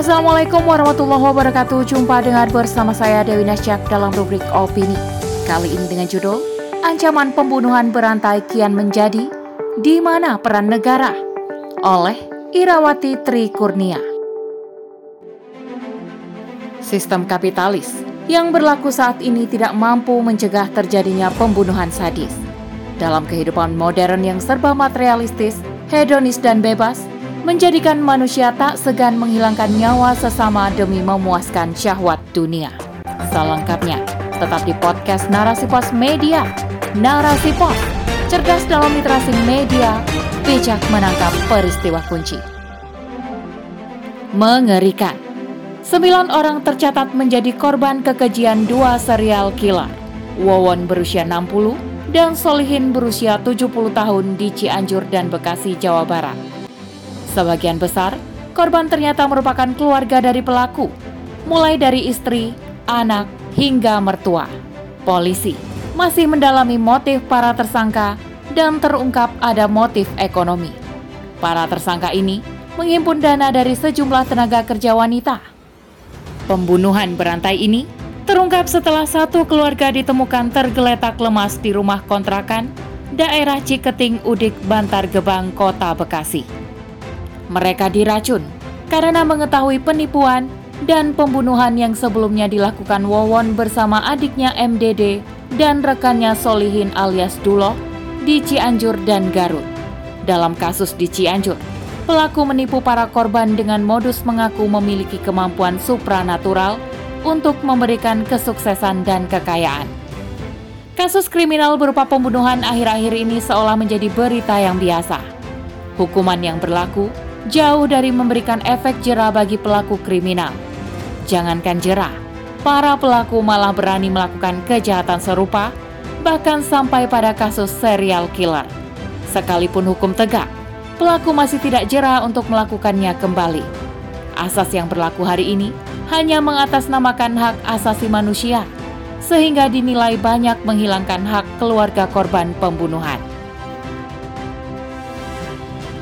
Assalamualaikum warahmatullahi wabarakatuh. Jumpa dengan bersama saya Dewi Nasjak dalam rubrik opini. Kali ini dengan judul Ancaman pembunuhan berantai kian menjadi Di mana peran negara? Oleh Irawati Tri Kurnia. Sistem kapitalis yang berlaku saat ini tidak mampu mencegah terjadinya pembunuhan sadis. Dalam kehidupan modern yang serba materialistis, hedonis dan bebas, menjadikan manusia tak segan menghilangkan nyawa sesama demi memuaskan syahwat dunia. Selengkapnya, tetap di podcast Narasi Pos Media. Narasi Pos, cerdas dalam literasi media, bijak menangkap peristiwa kunci. Mengerikan. Sembilan orang tercatat menjadi korban kekejian dua serial killer. Wawon berusia 60 dan Solihin berusia 70 tahun di Cianjur dan Bekasi, Jawa Barat. Sebagian besar korban ternyata merupakan keluarga dari pelaku, mulai dari istri, anak, hingga mertua. Polisi masih mendalami motif para tersangka dan terungkap ada motif ekonomi. Para tersangka ini menghimpun dana dari sejumlah tenaga kerja wanita. Pembunuhan berantai ini terungkap setelah satu keluarga ditemukan tergeletak lemas di rumah kontrakan daerah Ciketing Udik Bantar Gebang, Kota Bekasi mereka diracun karena mengetahui penipuan dan pembunuhan yang sebelumnya dilakukan Wawon bersama adiknya MDD dan rekannya Solihin alias Dulo di Cianjur dan Garut. Dalam kasus di Cianjur, pelaku menipu para korban dengan modus mengaku memiliki kemampuan supranatural untuk memberikan kesuksesan dan kekayaan. Kasus kriminal berupa pembunuhan akhir-akhir ini seolah menjadi berita yang biasa. Hukuman yang berlaku jauh dari memberikan efek jerah bagi pelaku kriminal. Jangankan jerah, para pelaku malah berani melakukan kejahatan serupa, bahkan sampai pada kasus serial killer. Sekalipun hukum tegak, pelaku masih tidak jerah untuk melakukannya kembali. Asas yang berlaku hari ini hanya mengatasnamakan hak asasi manusia, sehingga dinilai banyak menghilangkan hak keluarga korban pembunuhan.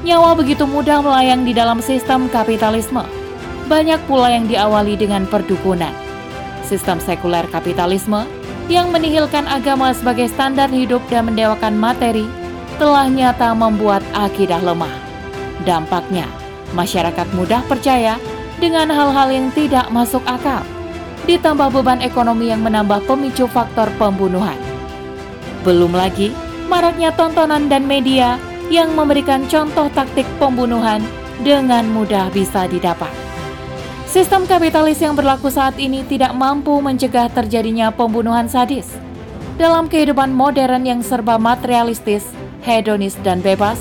Nyawa begitu mudah melayang di dalam sistem kapitalisme. Banyak pula yang diawali dengan perdukunan. Sistem sekuler kapitalisme yang menihilkan agama sebagai standar hidup dan mendewakan materi telah nyata membuat akidah lemah. Dampaknya, masyarakat mudah percaya dengan hal-hal yang tidak masuk akal. Ditambah beban ekonomi yang menambah pemicu faktor pembunuhan. Belum lagi, maraknya tontonan dan media yang memberikan contoh taktik pembunuhan dengan mudah bisa didapat. Sistem kapitalis yang berlaku saat ini tidak mampu mencegah terjadinya pembunuhan sadis. Dalam kehidupan modern yang serba materialistis, hedonis, dan bebas,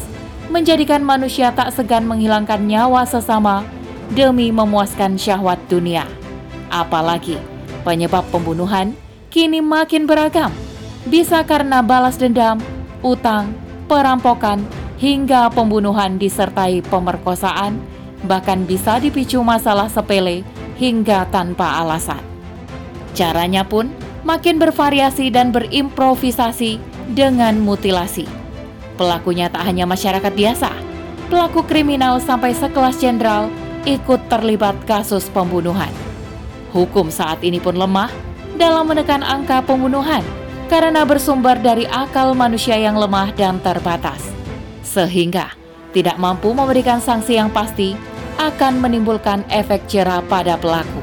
menjadikan manusia tak segan menghilangkan nyawa sesama demi memuaskan syahwat dunia. Apalagi, penyebab pembunuhan kini makin beragam. Bisa karena balas dendam, utang, perampokan, hingga pembunuhan disertai pemerkosaan, bahkan bisa dipicu masalah sepele hingga tanpa alasan. Caranya pun makin bervariasi dan berimprovisasi dengan mutilasi. Pelakunya tak hanya masyarakat biasa, pelaku kriminal sampai sekelas jenderal ikut terlibat kasus pembunuhan. Hukum saat ini pun lemah dalam menekan angka pembunuhan karena bersumber dari akal manusia yang lemah dan terbatas, sehingga tidak mampu memberikan sanksi yang pasti akan menimbulkan efek jerah pada pelaku.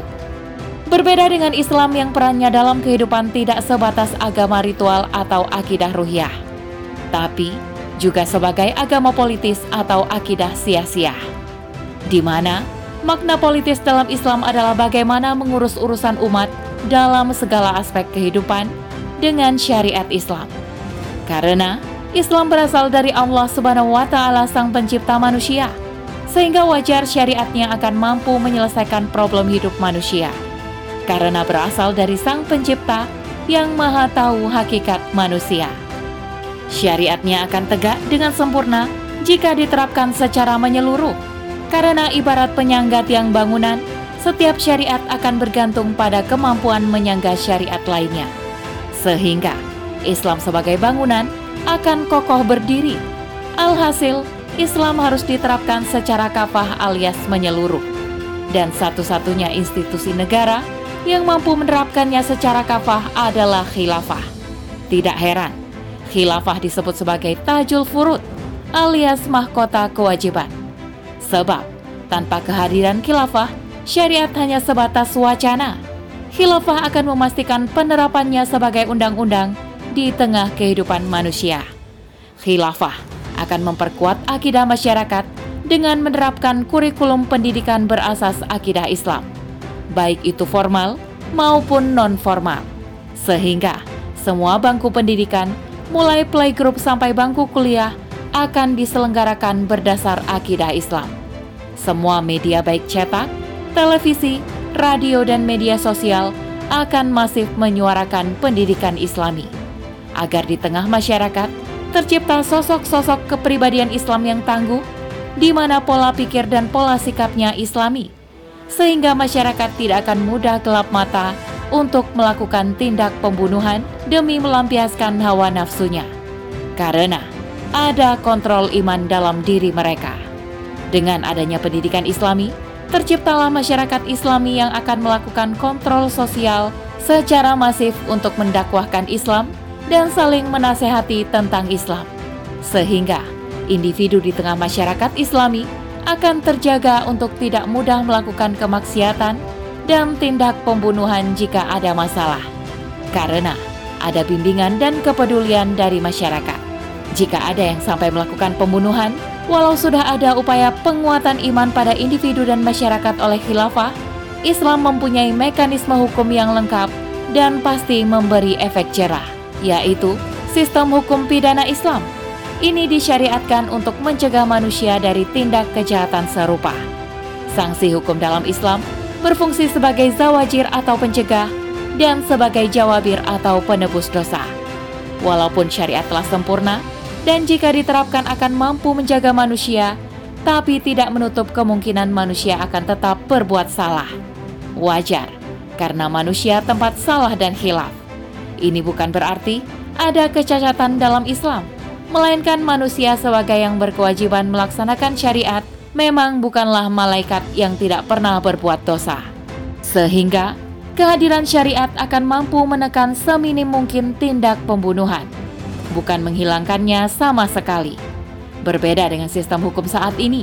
Berbeda dengan Islam yang perannya dalam kehidupan tidak sebatas agama ritual atau akidah ruhiyah, tapi juga sebagai agama politis atau akidah sia-sia. Di mana makna politis dalam Islam adalah bagaimana mengurus urusan umat dalam segala aspek kehidupan dengan syariat Islam. Karena Islam berasal dari Allah Subhanahu wa taala Sang Pencipta manusia, sehingga wajar syariatnya akan mampu menyelesaikan problem hidup manusia. Karena berasal dari Sang Pencipta yang Maha Tahu hakikat manusia. Syariatnya akan tegak dengan sempurna jika diterapkan secara menyeluruh. Karena ibarat penyangga tiang bangunan, setiap syariat akan bergantung pada kemampuan menyangga syariat lainnya sehingga Islam sebagai bangunan akan kokoh berdiri. Alhasil, Islam harus diterapkan secara kafah alias menyeluruh. dan satu-satunya institusi negara yang mampu menerapkannya secara kafah adalah khilafah. Tidak heran, khilafah disebut sebagai tajul furud alias mahkota kewajiban. Sebab, tanpa kehadiran khilafah, syariat hanya sebatas wacana. Khilafah akan memastikan penerapannya sebagai undang-undang di tengah kehidupan manusia. Khilafah akan memperkuat akidah masyarakat dengan menerapkan kurikulum pendidikan berasas akidah Islam, baik itu formal maupun non-formal, sehingga semua bangku pendidikan, mulai playgroup sampai bangku kuliah, akan diselenggarakan berdasar akidah Islam. Semua media baik cetak, televisi, radio, dan media sosial akan masif menyuarakan pendidikan Islami agar di tengah masyarakat tercipta sosok-sosok kepribadian Islam yang tangguh, di mana pola pikir dan pola sikapnya Islami, sehingga masyarakat tidak akan mudah gelap mata untuk melakukan tindak pembunuhan demi melampiaskan hawa nafsunya, karena ada kontrol iman dalam diri mereka. Dengan adanya pendidikan Islami, terciptalah masyarakat Islami yang akan melakukan kontrol sosial secara masif untuk mendakwahkan Islam dan saling menasehati tentang Islam, sehingga individu di tengah masyarakat Islami akan terjaga untuk tidak mudah melakukan kemaksiatan dan tindak pembunuhan jika ada masalah, karena ada bimbingan dan kepedulian dari masyarakat. Jika ada yang sampai melakukan pembunuhan, walau sudah ada upaya penguatan iman pada individu dan masyarakat oleh khilafah, Islam mempunyai mekanisme hukum yang lengkap dan pasti memberi efek jerah yaitu sistem hukum pidana Islam. Ini disyariatkan untuk mencegah manusia dari tindak kejahatan serupa. Sanksi hukum dalam Islam berfungsi sebagai zawajir atau pencegah dan sebagai jawabir atau penebus dosa. Walaupun syariat telah sempurna dan jika diterapkan akan mampu menjaga manusia, tapi tidak menutup kemungkinan manusia akan tetap berbuat salah. Wajar, karena manusia tempat salah dan khilaf. Ini bukan berarti ada kecacatan dalam Islam, melainkan manusia sebagai yang berkewajiban melaksanakan syariat memang bukanlah malaikat yang tidak pernah berbuat dosa. Sehingga kehadiran syariat akan mampu menekan seminim mungkin tindak pembunuhan, bukan menghilangkannya sama sekali. Berbeda dengan sistem hukum saat ini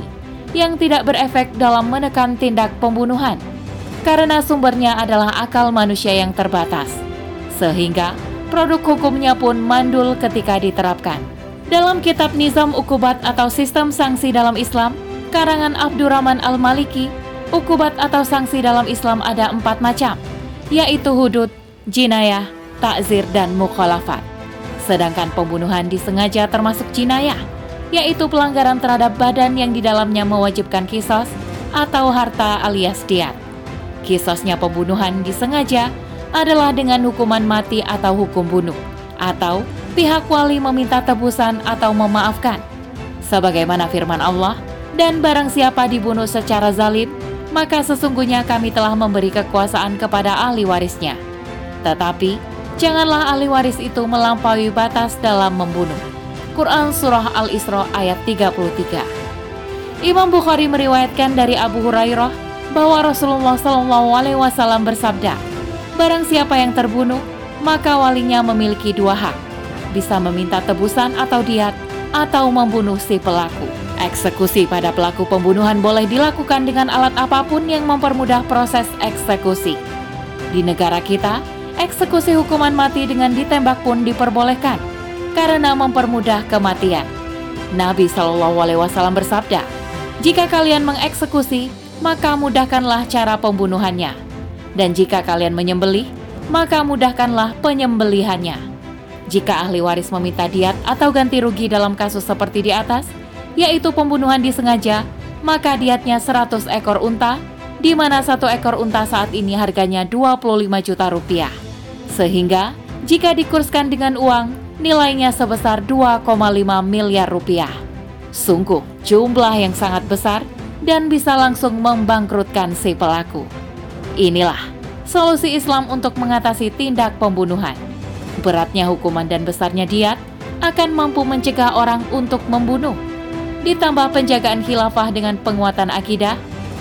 yang tidak berefek dalam menekan tindak pembunuhan karena sumbernya adalah akal manusia yang terbatas sehingga produk hukumnya pun mandul ketika diterapkan. Dalam kitab Nizam Ukubat atau Sistem Sanksi dalam Islam, karangan Abdurrahman Al-Maliki, ukubat atau sanksi dalam Islam ada empat macam, yaitu hudud, jinayah, takzir, dan mukhalafat. Sedangkan pembunuhan disengaja termasuk jinayah, yaitu pelanggaran terhadap badan yang di dalamnya mewajibkan kisos atau harta alias diat. Kisosnya pembunuhan disengaja adalah dengan hukuman mati atau hukum bunuh, atau pihak wali meminta tebusan atau memaafkan. Sebagaimana firman Allah, dan barang siapa dibunuh secara zalim, maka sesungguhnya kami telah memberi kekuasaan kepada ahli warisnya. Tetapi, janganlah ahli waris itu melampaui batas dalam membunuh. Quran Surah Al-Isra ayat 33 Imam Bukhari meriwayatkan dari Abu Hurairah bahwa Rasulullah SAW bersabda, Barang siapa yang terbunuh, maka walinya memiliki dua hak, bisa meminta tebusan atau diat, atau membunuh si pelaku. Eksekusi pada pelaku pembunuhan boleh dilakukan dengan alat apa pun yang mempermudah proses eksekusi. Di negara kita, eksekusi hukuman mati dengan ditembak pun diperbolehkan karena mempermudah kematian. Nabi Shallallahu Alaihi Wasallam bersabda, "Jika kalian mengeksekusi, maka mudahkanlah cara pembunuhannya." Dan jika kalian menyembelih, maka mudahkanlah penyembelihannya. Jika ahli waris meminta diat atau ganti rugi dalam kasus seperti di atas, yaitu pembunuhan disengaja, maka diatnya 100 ekor unta, di mana satu ekor unta saat ini harganya 25 juta rupiah. Sehingga, jika dikurskan dengan uang, nilainya sebesar 2,5 miliar rupiah. Sungguh, jumlah yang sangat besar dan bisa langsung membangkrutkan si pelaku. Inilah solusi Islam untuk mengatasi tindak pembunuhan. Beratnya hukuman dan besarnya diat akan mampu mencegah orang untuk membunuh. Ditambah penjagaan khilafah dengan penguatan akidah,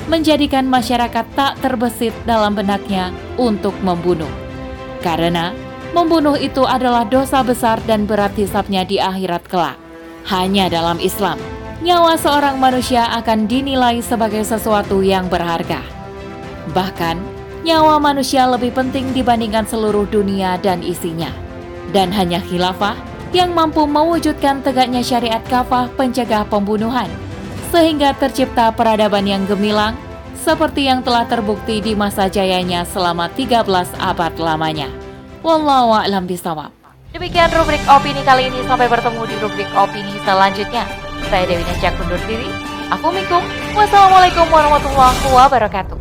menjadikan masyarakat tak terbesit dalam benaknya untuk membunuh. Karena membunuh itu adalah dosa besar dan berat hisapnya di akhirat kelak. Hanya dalam Islam, nyawa seorang manusia akan dinilai sebagai sesuatu yang berharga. Bahkan, nyawa manusia lebih penting dibandingkan seluruh dunia dan isinya. Dan hanya khilafah yang mampu mewujudkan tegaknya syariat kafah pencegah pembunuhan sehingga tercipta peradaban yang gemilang seperti yang telah terbukti di masa jayanya selama 13 abad lamanya. Wallahu a'lam bishawab. Demikian rubrik opini kali ini sampai bertemu di rubrik opini selanjutnya. Saya Dewi Najak undur diri. Assalamualaikum warahmatullahi wabarakatuh.